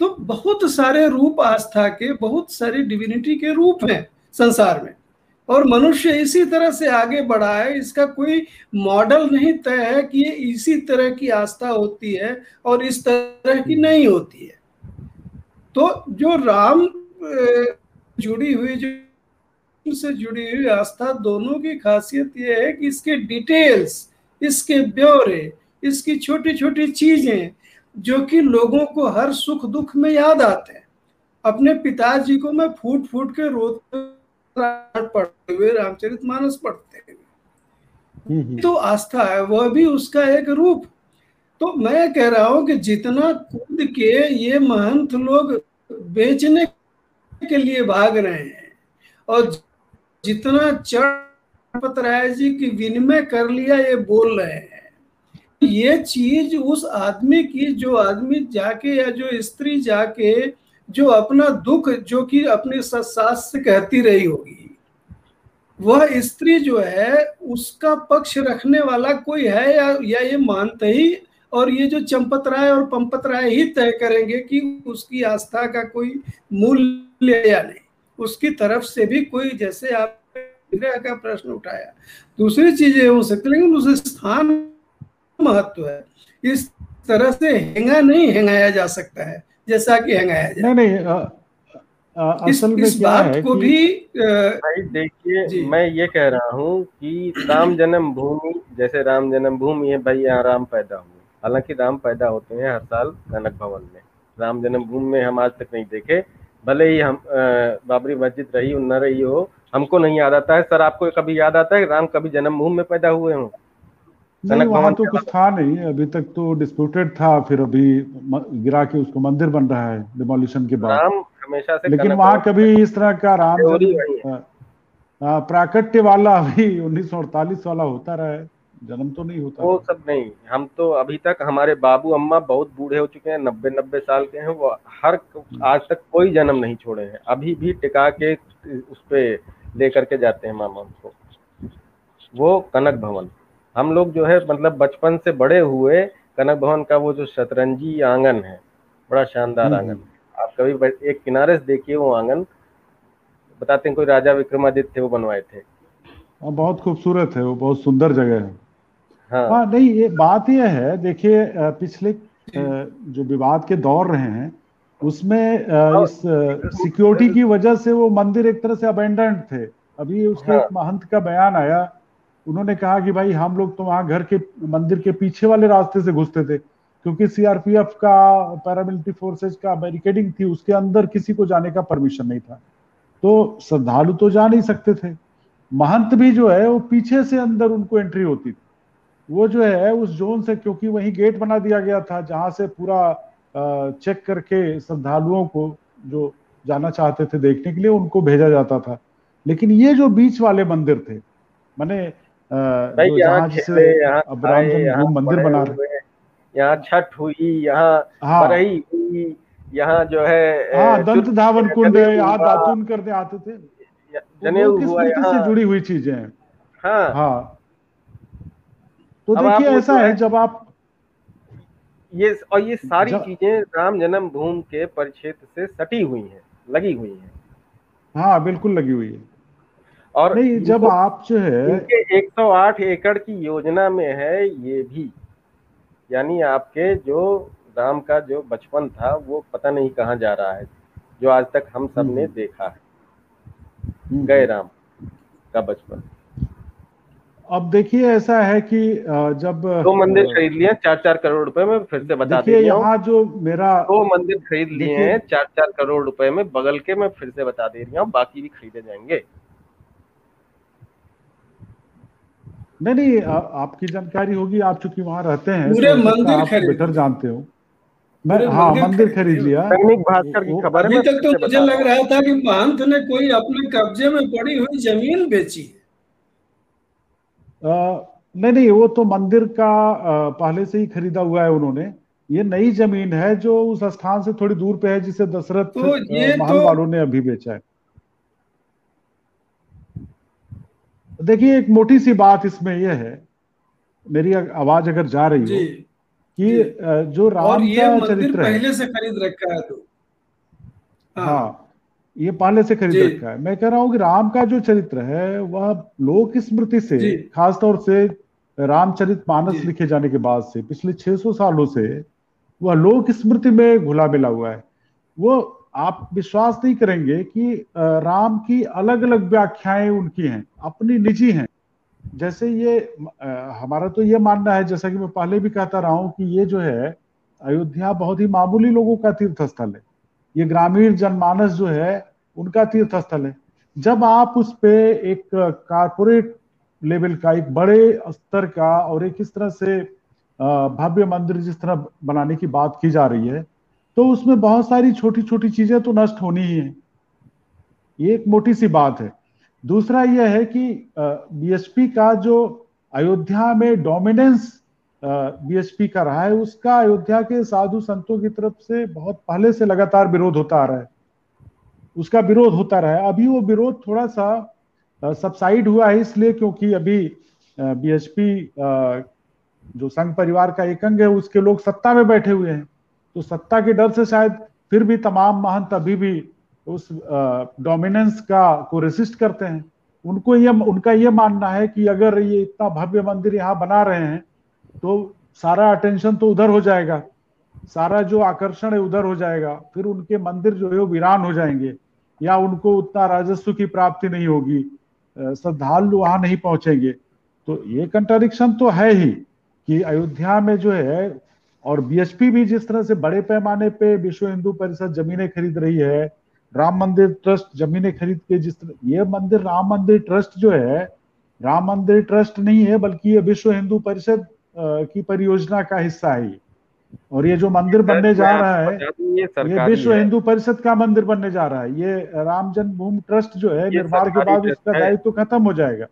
तो बहुत सारे रूप आस्था के बहुत सारे डिविनिटी के रूप हैं संसार में। और मनुष्य इसी तरह से आगे बढ़ा है इसका कोई मॉडल नहीं तय है कि ये इसी तरह की आस्था होती है और इस तरह की नहीं होती है। तो जो राम जुड़ी हुई जो से जुड़ी हुई आस्था दोनों की खासियत यह है कि इसके डिटेल्स इसके ब्यौरे इसकी छोटी छोटी चीज़ें जो कि लोगों को हर सुख दुख में याद आते हैं। अपने पिताजी को मैं फूट फूट के रोते पढ़ते हुए रामचरित मानस पढ़ते हुए। तो आस्था है वह भी उसका एक रूप। तो मैं कह रहा हूँ कि जितना कूद के ये महंत लोग बेचने के लिए भाग रहे हैं और जितना चढ़ राय जी की विनिमय कर लिया ये बोल रहे हैं ये चीज़ उस आदमी की जो आदमी जाके या जो स्त्री जाके जो अपना दुख जो कि अपने सास से कहती रही होगी वह स्त्री जो है उसका पक्ष रखने वाला कोई है या, या ये मानते ही और ये जो चंपत राय और पंपत राय ही तय करेंगे कि उसकी आस्था का कोई मूल्य या नहीं। उसकी तरफ़ से भी कोई जैसे आप का प्रश्न उठाया। दूसरी चीज़ें हो सकती लेकिन उस स्थान महत्व है। इस तरह से हेंगा नहीं हेंगाया जा सकता है जैसा कि हेंगाया जाए। नहीं नहीं आ, आ, असल में इस क्या बात है को भी भाई देखिए मैं ये कह रहा हूँ कि राम जन्म भूमि जैसे राम जन्म भूमि है भाई यहाँ राम पैदा हुए। हालाँकि राम पैदा होते हैं हर साल कनक भवन में। राम जन्मभूमि में हम आज तक नहीं देखे। भले ही हम बाबरी मस्जिद रही न रही हो हमको नहीं याद आता है। सर आपको कभी याद आता है राम कभी जन्मभूमि में पैदा हुए हों? कनक भवन तो कुछ था नहीं। अभी तक तो डिस्प्यूटेड था फिर अभी गिरा के उसको मंदिर बन रहा है डिमोलिशन के बाद। राम हमेशा से लेकिन वहाँ कभी इस तरह का राम प्राकट्य वाला अभी उन्नीस सौ अड़तालीस वाला होता रहा है। जन्म तो नहीं होता वो सब नहीं। हम तो अभी तक हमारे बाबू अम्मा बहुत बूढ़े हो चुके हैं नब्बे नब्बे साल के हैं वो हर आज तक कोई जन्म नहीं छोड़े हैं। अभी भी टिका के उस पे लेकर के जाते हैं मामा को वो कनक भवन। हम लोग जो है मतलब बचपन से बड़े हुए कनक भवन का वो जो शतरंजी आँगन है बड़ा शानदार हम्म, आँगन आप कभी एक किनारे से देखिए वो आँगन। बताते हैं कोई राजा विक्रमादित्य थे वो बनवाए थे। हाँ बहुत खूबसूरत है वो बहुत सुंदर जगह है। हाँ। हाँ नहीं ये बात ये है देखिए पिछले जो। विवाद के दौर रहे हैं उसमें इस सिक्योरिटी की वजह से वो मंदिर एक तरह से अबेंडेंट थे। अभी उसके हाँ। एक महंत का बयान आया उन्होंने कहा कि भाई हम लोग तो वहाँ घर के मंदिर के पीछे वाले रास्ते से घुसते थे क्योंकि सीआरपीएफ का पैरामिलिट्री फोर्सेज का बैरिकेडिंग थी उसके अंदर किसी को जाने का परमिशन नहीं था। तो श्रद्धालु तो जा नहीं सकते थे। महंत भी जो है वो पीछे से अंदर उनको एंट्री होती थी। वो जो है उस जोन से क्योंकि वहीं गेट बना दिया गया था जहाँ से पूरा चेक करके श्रद्धालुओं को जो जाना चाहते थे देखने के लिए उनको भेजा जाता था। लेकिन ये जो बीच वाले मंदिर थे माने मंदिर बना रहे। यहाँ छठ हुई यहाँ हाँ। हुई यहाँ जो है हाँ दंत धावन कुंड यहाँ दातुन करने आते थे। जनेऊ हुआ से जुड़ी हुई चीज़ें हैं। हाँ। हाँ। तो देखिए ऐसा है जब आप ये और ये सारी चीज़ें राम जन्मभूमि के परिक्षेत्र से सटी हुई हैं लगी हुई हैं। हाँ बिल्कुल लगी हुई है। और नहीं जब आप जो है इनके 108 एकड़ की योजना में है ये भी। यानी आपके जो राम का जो बचपन था वो पता नहीं कहाँ जा रहा है जो आज तक हम सबने हम्म। देखा है। हम्म, गए राम का बचपन। अब देखिए ऐसा है कि जब दो मंदिर खरीद लिए चार चार करोड़ रुपए में फिर से बता देखिए हूँ। यहाँ जो मेरा दो मंदिर खरीद लिए हैं चार चार करोड़ रुपए में बगल के मैं फिर से बता दे रही हूँ बाकी भी खरीदे जाएँगे। नहीं नहीं आ- आपकी जानकारी होगी आप चूँकि वहाँ रहते हैं पूरे तो मंदिर आप खरीद जानते हो। मैं हाँ मंदिर खरीद लिया। दैनिक भास्कर की खबर अभी तक तो मुझे लग रहा था कि महंत ने कोई अपने कब्जे में पड़ी हुई ज़मीन बेची। है नहीं नहीं वो तो मंदिर का पहले से ही खरीदा हुआ है उन्होंने। ये नई ज़मीन है जो उस स्थान से थोड़ी दूर पे है जिसे दशरथ तो महल तो- वालों ने अभी बेचा है। देखिए एक मोटी सी बात इसमें यह है मेरी आवाज़ अगर जा रही हो कि जो। और राम ये का मंदिर चरित्र है। पहले से खरीद रखा है तो। हाँ ये पहले से खरीद रखा है। मैं कह रहा हूँ कि राम का जो चरित्र है वह लोक स्मृति से खासतौर से रामचरित मानस लिखे जाने के बाद से पिछले 600 सालों से वह लोक स्मृति में घुला मिला हुआ है? वो आप विश्वास नहीं करेंगे कि राम की अलग अलग व्याख्याएँ उनकी हैं अपनी निजी हैं। जैसे ये हमारा तो ये मानना है जैसा कि मैं पहले भी कहता रहा हूँ कि ये जो है अयोध्या बहुत ही मामूली लोगों का तीर्थ स्थल है। ये ग्रामीण जनमानस जो है, उनका तीर्थ स्थल है। जब आप उस पे एक कारपोरेट लेवल का, एक बड़े स्तर का और एक इस तरह से भव्य मंदिर जिस तरह बनाने की बात की जा रही है तो उसमें बहुत सारी छोटी छोटी चीज़ें तो नष्ट होनी ही है। ये एक मोटी सी बात है। दूसरा यह है कि बीएसपी का जो अयोध्या में डोमिनेंस बीएसपी का रहा है, उसका अयोध्या के साधु संतों की तरफ़ से बहुत पहले से लगातार विरोध होता आ रहा है। उसका विरोध होता रहा है। अभी वो विरोध थोड़ा सा सबसाइड हुआ है इसलिए क्योंकि अभी बीएसपी जो संघ परिवार का एक अंग है, उसके लोग सत्ता में बैठे हुए हैं। तो सत्ता के डर से शायद फिर भी तमाम महंत अभी भी उस डोमिनेंस का, को रेसिस्ट करते हैं। उनको ये, उनका ये मानना है कि अगर ये इतना भव्य मंदिर यहाँ बना रहे हैं तो सारा अटेंशन तो उधर हो जाएगा। सारा जो आकर्षण है उधर हो जाएगा। फिर उनके मंदिर जो है वो वीरान हो जाएँगे। या उनको उतना राजस्व की प्राप्ति नहीं होगी। श्रद्धालु वहाँ नहीं पहुँचेंगे। तो ये कंट्राडिक्शन तो है ही कि अयोध्या में जो है, और बीएसपी भी जिस तरह से बड़े पैमाने पे विश्व हिंदू परिषद जमीनें खरीद रही है, राम मंदिर ट्रस्ट जमीनें खरीद के जिस तरह, ये मंदिर, राम मंदिर ट्रस्ट जो है, राम मंदिर ट्रस्ट नहीं है, बल्कि ये विश्व हिंदू परिषद की परियोजना का हिस्सा है और ये जो मंदिर बनने जा रहा है ये, विश्व हिंदू परिषद का मंदिर बनने जा रहा है। ये राम जन्मभूमि ट्रस्ट जो है निर्माण के बाद उसका दायित्व तो खत्म हो जाएगा।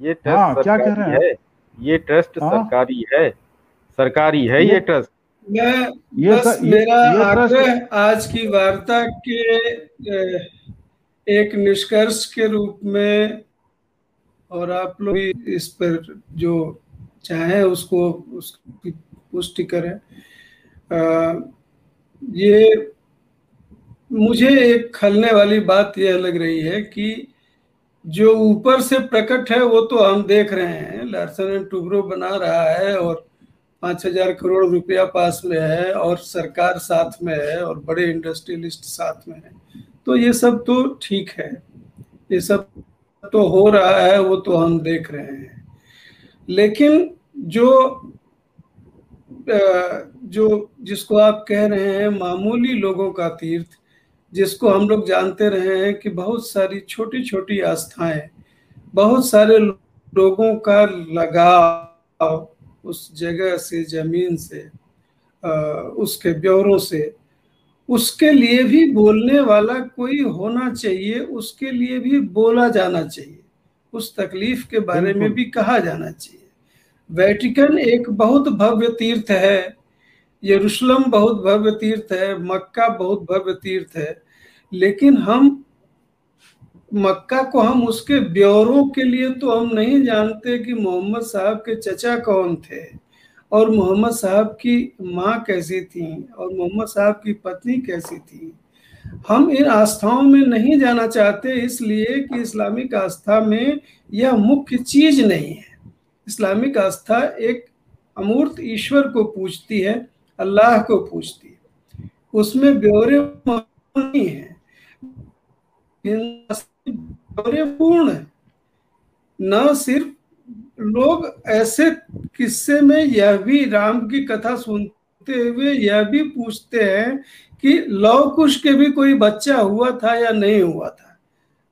ये हाँ क्या कह रहे हैं ये ट्रस्ट हाँ। सरकारी है। सरकारी है ये ट्रस्ट। मैं ये बस ये- मेरा ट्रस्ट- आग्रह आज की वार्ता के एक निष्कर्ष के रूप में और आप लोग इस पर जो चाहें उसको उसकी पुष्टि करें। ये मुझे एक खलने वाली बात यह लग रही है कि जो ऊपर से प्रकट है, वो तो हम देख रहे हैं। लार्सन एंड टुब्रो बना रहा है और पाँच हज़ार करोड़ रुपया पास में है और सरकार साथ में है और बड़े इंडस्ट्रियलिस्ट साथ में है। तो ये सब तो ठीक है। ये सब तो हो रहा है, वो तो हम देख रहे हैं। लेकिन जो जो जिसको आप कह रहे हैं मामूली लोगों का तीर्थ जिसको हम लोग जानते रहे हैं कि बहुत सारी छोटी छोटी आस्थाएँ बहुत सारे लोगों का लगाव उस जगह से ज़मीन से उसके ब्यौरों से उसके लिए भी बोलने वाला कोई होना चाहिए उसके लिए भी बोला जाना चाहिए। उस तकलीफ़ के बारे में भी कहा जाना चाहिए। वेटिकन एक बहुत भव्य तीर्थ है। यरूशलेम बहुत भव्य तीर्थ है। मक्का बहुत भव्य तीर्थ है। लेकिन हम, मक्का को हम उसके ब्यौरों के लिए तो हम नहीं जानते कि मोहम्मद साहब के चचा कौन थे और मोहम्मद साहब की माँ कैसी थी और मोहम्मद साहब की पत्नी कैसी थी। हम इन आस्थाओं में नहीं जाना चाहते इसलिए कि इस्लामिक आस्था में यह मुख्य चीज़ नहीं है। इस्लामिक आस्था एक अमूर्त ईश्वर को पूछती है, अल्लाह को पूछती है। उसमें ब्यौरे नहीं है। ब्यौरे पूर्ण है। न सिर्फ़ लोग ऐसे किस्से में यह भी राम की कथा सुनते हुए यह भी पूछते हैं कि लव कुश के भी कोई बच्चा हुआ था या नहीं हुआ था?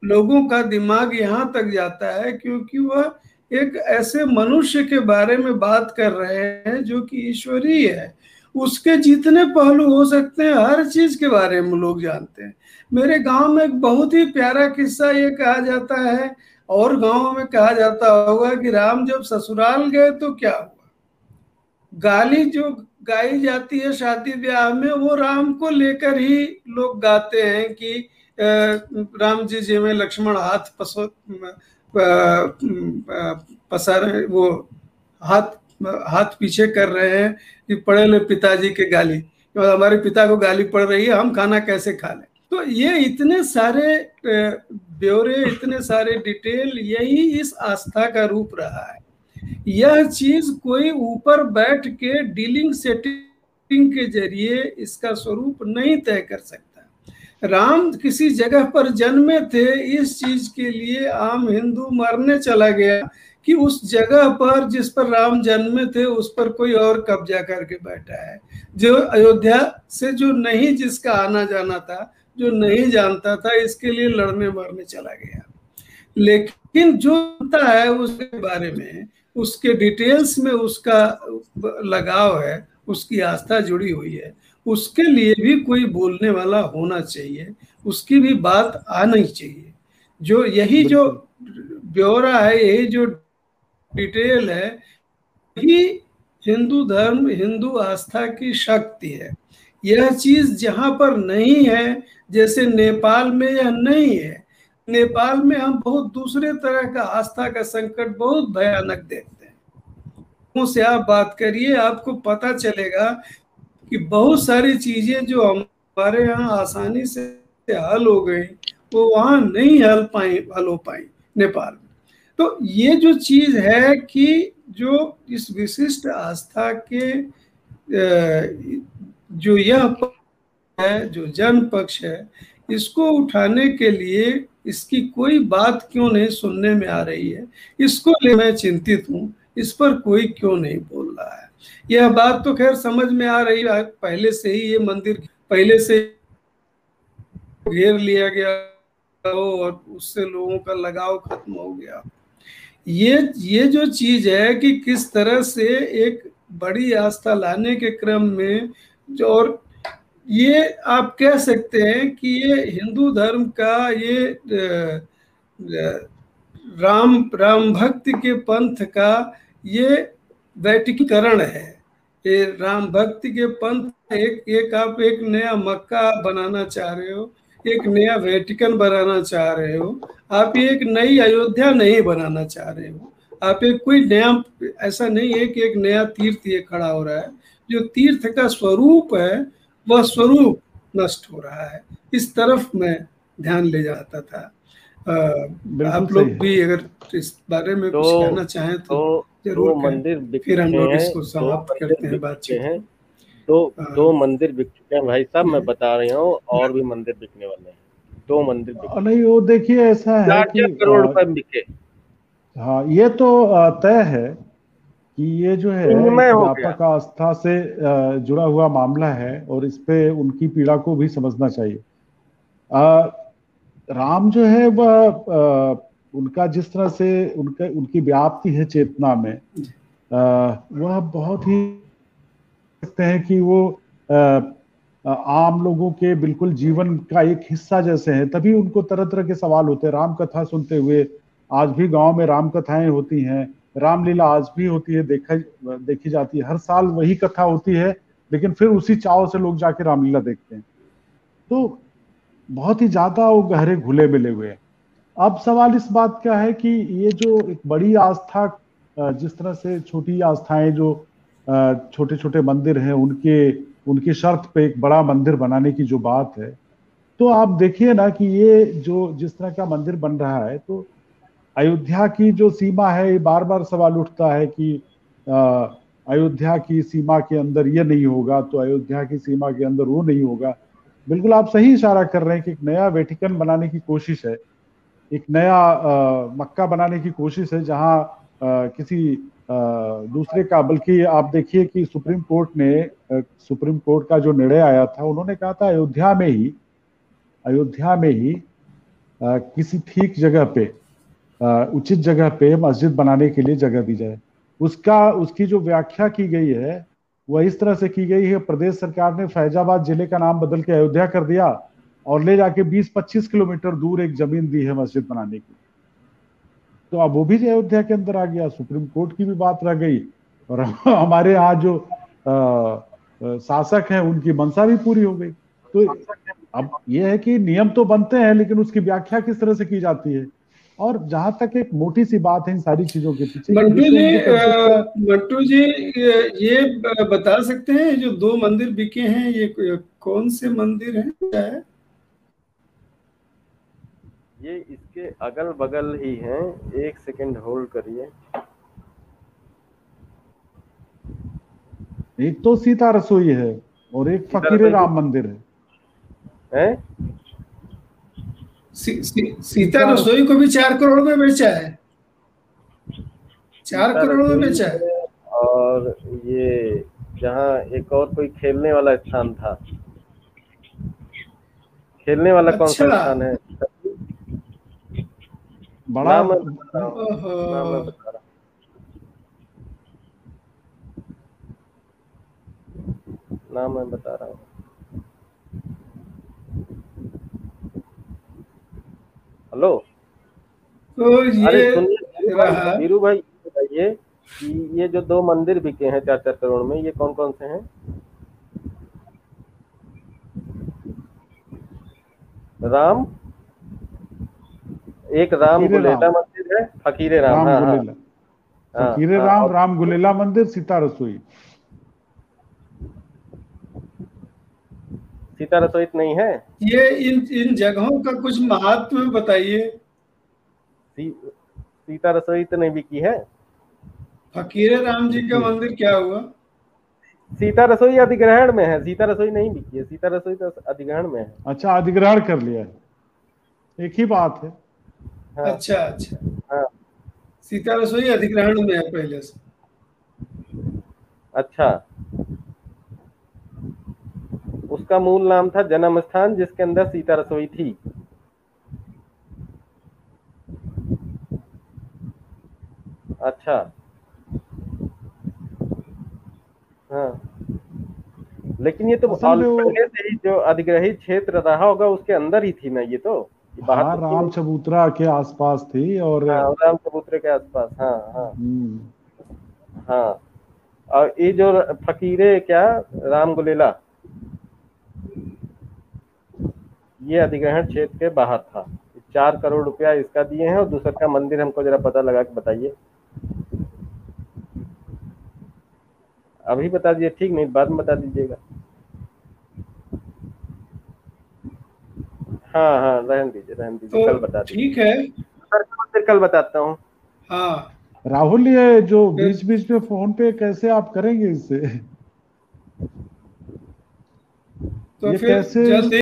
लोगों का दिमाग यहाँ तक जाता है क्योंकि वह एक ऐसे मनुष्य के बारे में बात कर रहे हैं जो कि ईश्वरीय है। उसके जितने पहलू हो सकते हैं, हर चीज़ के बारे में लोग जानते हैं। मेरे गाँव में एक बहुत ही प्यारा किस्सा ये कहा जाता है, और गाँव में कहा जाता होगा कि राम जब ससुराल गए तो क्या हुआ? गाली जो गाई जाती है शादी ब्याह में, वो राम को लेकर ही लोग गाते हैं कि राम जी जी में लक्ष्मण हाथ पसो पसार वो हाथ हाथ पीछे कर रहे हैं कि पढ़े ले पिताजी के गाली। तो हमारे पिता को गाली पड़ रही है, हम खाना कैसे खा लें? तो ये इतने सारे ब्यौरे, इतने सारे डिटेल, यही इस आस्था का रूप रहा है। यह चीज़ कोई ऊपर बैठ के डीलिंग सेटिंग के ज़रिए इसका स्वरूप नहीं तय कर सकता। राम किसी जगह पर जन्मे थे, इस चीज़ के लिए आम हिंदू मरने चला गया कि उस जगह पर जिस पर राम जन्मे थे, उस पर कोई और कब्जा करके बैठा है। जो अयोध्या से जो नहीं जिसका आना जाना था, जो नहीं जानता था, इसके लिए लड़ने मरने चला गया। लेकिन जो होता है उसके बारे में, उसके डिटेल्स में उसका लगाव है, उसकी आस्था जुड़ी हुई है। उसके लिए भी कोई बोलने वाला होना चाहिए उसकी भी बात आनी चाहिए। जो यही जो ब्यौरा है यही जो डिटेल है यही हिंदू धर्म हिंदू आस्था की शक्ति है। यह चीज़ जहाँ पर नहीं है जैसे नेपाल में यह नहीं है। नेपाल में हम बहुत दूसरे तरह का आस्था का संकट बहुत भयानक देखते हैं। से आप बात करिए आपको पता चलेगा कि बहुत सारी चीज़ें जो हमारे यहाँ आसानी से हल हो गई, वो वहाँ नहीं हल पाए हल हो पाई नेपाल में। तो ये जो चीज़ है कि जो इस विशिष्ट आस्था के जो यह है, जो जन पक्ष है, इसको उठाने के लिए इसकी कोई बात क्यों नहीं सुनने में आ रही है? इसको ले मैं चिंतित हूँ, इस पर कोई क्यों नहीं बोल रहा है? यह बात तो खैर समझ में आ रही है। पहले से ही ये मंदिर, पहले से घेर लिया गया और उससे लोगों का लगाव खत्म हो गया। ये ये जो चीज़ है कि किस तरह से एक बड़ी आस्था लाने के क्रम में जो, और ये आप कह सकते हैं कि ये हिंदू धर्म का ये राम राम भक्ति के पंथ का ये वैटिकीकरण है। ये राम भक्ति के पंथ एक एक आप एक नया मक्का बनाना चाह रहे हो एक नया वेटिकन बनाना चाह रहे हो आप एक नई अयोध्या नहीं बनाना चाह रहे हो। आप एक कोई नया ऐसा नहीं है कि एक नया तीर्थ ये खड़ा हो रहा है। जो तीर्थ का स्वरूप है वह स्वरूप नष्ट हो रहा है। इस तरफ़ मैं ध्यान ले जाता था। आप लोग भी अगर इस बारे में तो, कुछ कहना चाहें तो, तो ज़रूर मंदिर फिर हम लोग इसको समाप्त करते हैं बातचीत। हैं। दो हाँ। दो मंदिर बिक चुके हैं भाई साहब मैं बता रही हूँ और भी मंदिर बिकने वाले हैं। दो मंदिर नहीं वो देखिए ऐसा है कि करोड़ रुपए बिके। हाँ ये तो तय है कि ये जो है व्यापक आस्था से जुड़ा हुआ मामला है और इस पे उनकी पीड़ा को भी समझना चाहिए। आ, राम जो है वह उनका जिस तरह से उनका, उनकी व्याप्ति है चेतना में वह बहुत ही सकते हैं कि वो आम लोगों के बिल्कुल जीवन का एक हिस्सा जैसे हैं। तभी उनको तरह तरह के सवाल होते हैं। राम कथा सुनते हुए आज भी गाँव में राम कथाएँ होती हैं। रामलीला आज भी होती है, देखा, देखी जाती है। हर साल वही कथा होती है, लेकिन फिर उसी चाव से लोग जाके रामलीला देखते हैं। तो बहुत ही ज़्यादा वो गहरे घुले मिले हुए हैं। अब सवाल इस बात का है कि ये जो एक बड़ी आस्था जिस तरह से छोटी आस्थाएँ जो छोटे छोटे मंदिर हैं, उनके, उनकी शर्त पे एक बड़ा मंदिर बनाने की जो बात है तो आप देखिए ना कि ये जो, जिस तरह का मंदिर बन रहा है तो अयोध्या की जो सीमा है, ये बार बार सवाल उठता है कि अयोध्या की सीमा के अंदर ये नहीं होगा तो अयोध्या की सीमा के अंदर वो नहीं होगा। बिल्कुल आप सही इशारा कर रहे हैं कि एक नया वेटिकन बनाने की कोशिश है। एक नया आ, मक्का बनाने की कोशिश है जहाँ आ, किसी आ, दूसरे का बल्कि आप देखिए कि सुप्रीम कोर्ट ने सुप्रीम कोर्ट का जो निर्णय आया था उन्होंने कहा था अयोध्या में ही अयोध्या में ही आ, किसी ठीक जगह पे उचित जगह पे मस्जिद बनाने के लिए जगह दी जाए। उसका उसकी जो व्याख्या की गई है वह इस तरह से की गई है प्रदेश सरकार ने फैजाबाद ज़िले का नाम बदल के अयोध्या कर दिया और ले जाके 20-25 किलोमीटर दूर एक ज़मीन दी है मस्जिद बनाने की। तो अब वो भी अयोध्या के अंदर आ गया सुप्रीम कोर्ट की भी बात रह गई और <laughs> हमारे यहाँ जो आ, शासक हैं उनकी मंशा भी पूरी हो गई। तो अब यह है कि नियम तो बनते हैं लेकिन उसकी व्याख्या किस तरह से की जाती है? और जहाँ तक एक मोटी सी बात है इन सारी चीज़ों के पीछे मंटू जी मंटू जी ये बता सकते हैं जो दो मंदिर बिके हैं ये कौन से मंदिर हैं? क्या है? ये इसके अगल बगल ही हैं। एक सेकंड होल्ड करिए। एक तो सीता रसोई है और एक फकीर राम मंदिर है, है? सी, सी, सीता रसोई को भी चार करोड़ में बेचा है। चार करोड़ में बेचा है। और ये जहाँ एक और कोई खेलने वाला स्थान था। खेलने वाला अच्छा। कौन सा अच्छा। स्थान है? बड़ा नाम मैं बता रहा हूँ। हेलो? तो ये वीरू भाई बताइए कि ये जो दो मंदिर बिके हैं चार चार करोड़ में ये कौन कौन से हैं? राम एक राम गुलेला मंदिर है फकीर राम, राम हाँ, हाँ, हाँ फकीर हाँ, राम राम गुलेला मंदिर सीता रसोई। सीता रसोई नहीं है? ये इन इन जगहों का कुछ महत्व बताइए। सी, सीता रसोई तो नहीं बिकी है? फकीरे राम जी का मंदिर क्या हुआ? सीता रसोई अधिग्रहण में है सीता रसोई नहीं बिकी है। सीता रसोई तो अधिग्रहण में है। अच्छा अधिग्रहण कर लिया है। एक ही बात है। हाँ। अच्छा अच्छा। हाँ। सीता रसोई अधिग्रहण में है पहले से। अच्छा। उसका मूल नाम था जन्म स्थान जिसके अंदर सीता रसोई थी। अच्छा। हाँ। लेकिन ये तो पहले से ही जो अधिग्रहित क्षेत्र रहा होगा उसके अंदर ही थी ना ये तो? हाँ तो राम चबूतरा के आसपास थी और हाँ, राम चबूतरे के आसपास हाँ हाँ। हम्म। हाँ। और ये जो फकीरे क्या राम गुलेला? ये अधिग्रहण क्षेत्र के बाहर था। चार करोड़ रुपया इसका दिए हैं और दूसरा का मंदिर हमको जरा पता लगा के बताइए। अभी बता दीजिए ठीक नहीं बाद में बता दीजिएगा। हाँ हाँ रहन दीजिए रहन दीजिए तो कल बता ठीक है। सर फिर कल बताता हूँ। हाँ। राहुल ये जो बीच बीच में फ़ोन पे कैसे आप करेंगे इससे तो ये फिर कैसे-